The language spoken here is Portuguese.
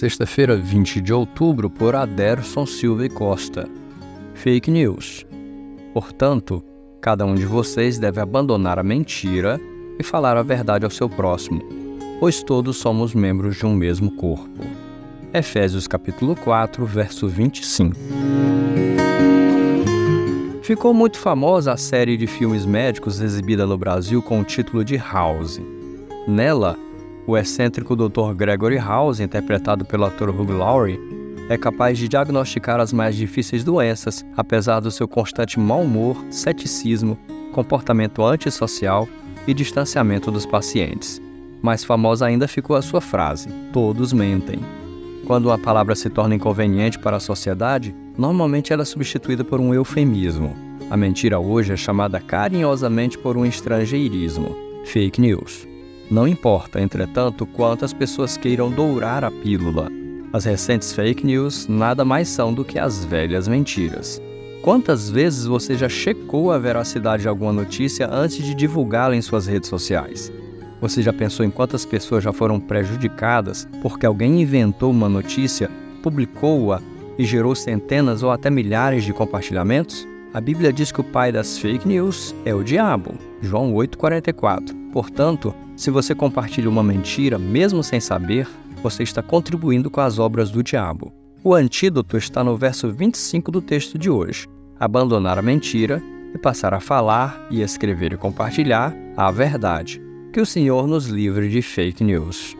sexta-feira, 20 de outubro, por Aderson Silva e Costa. Fake News. Portanto, cada um de vocês deve abandonar a mentira e falar a verdade ao seu próximo, pois todos somos membros de um mesmo corpo. Efésios capítulo 4, verso 25. Ficou muito famosa a série de filmes médicos exibida no Brasil com o título de House. Nela, o excêntrico Dr. Gregory House, interpretado pelo ator Hugh Laurie, é capaz de diagnosticar as mais difíceis doenças, apesar do seu constante mau humor, ceticismo, comportamento antissocial e distanciamento dos pacientes. Mais famosa ainda ficou a sua frase: Todos mentem. Quando uma palavra se torna inconveniente para a sociedade, normalmente ela é substituída por um eufemismo. A mentira hoje é chamada carinhosamente por um estrangeirismo: fake news. Não importa, entretanto, quantas pessoas queiram dourar a pílula. As recentes fake news nada mais são do que as velhas mentiras. Quantas vezes você já checou a veracidade de alguma notícia antes de divulgá-la em suas redes sociais? Você já pensou em quantas pessoas já foram prejudicadas porque alguém inventou uma notícia, publicou-a e gerou centenas ou até milhares de compartilhamentos? A Bíblia diz que o pai das fake news é o diabo. João 8,44. Portanto, se você compartilha uma mentira, mesmo sem saber, você está contribuindo com as obras do diabo. O antídoto está no verso 25 do texto de hoje: abandonar a mentira e passar a falar e escrever e compartilhar a verdade. Que o Senhor nos livre de fake news.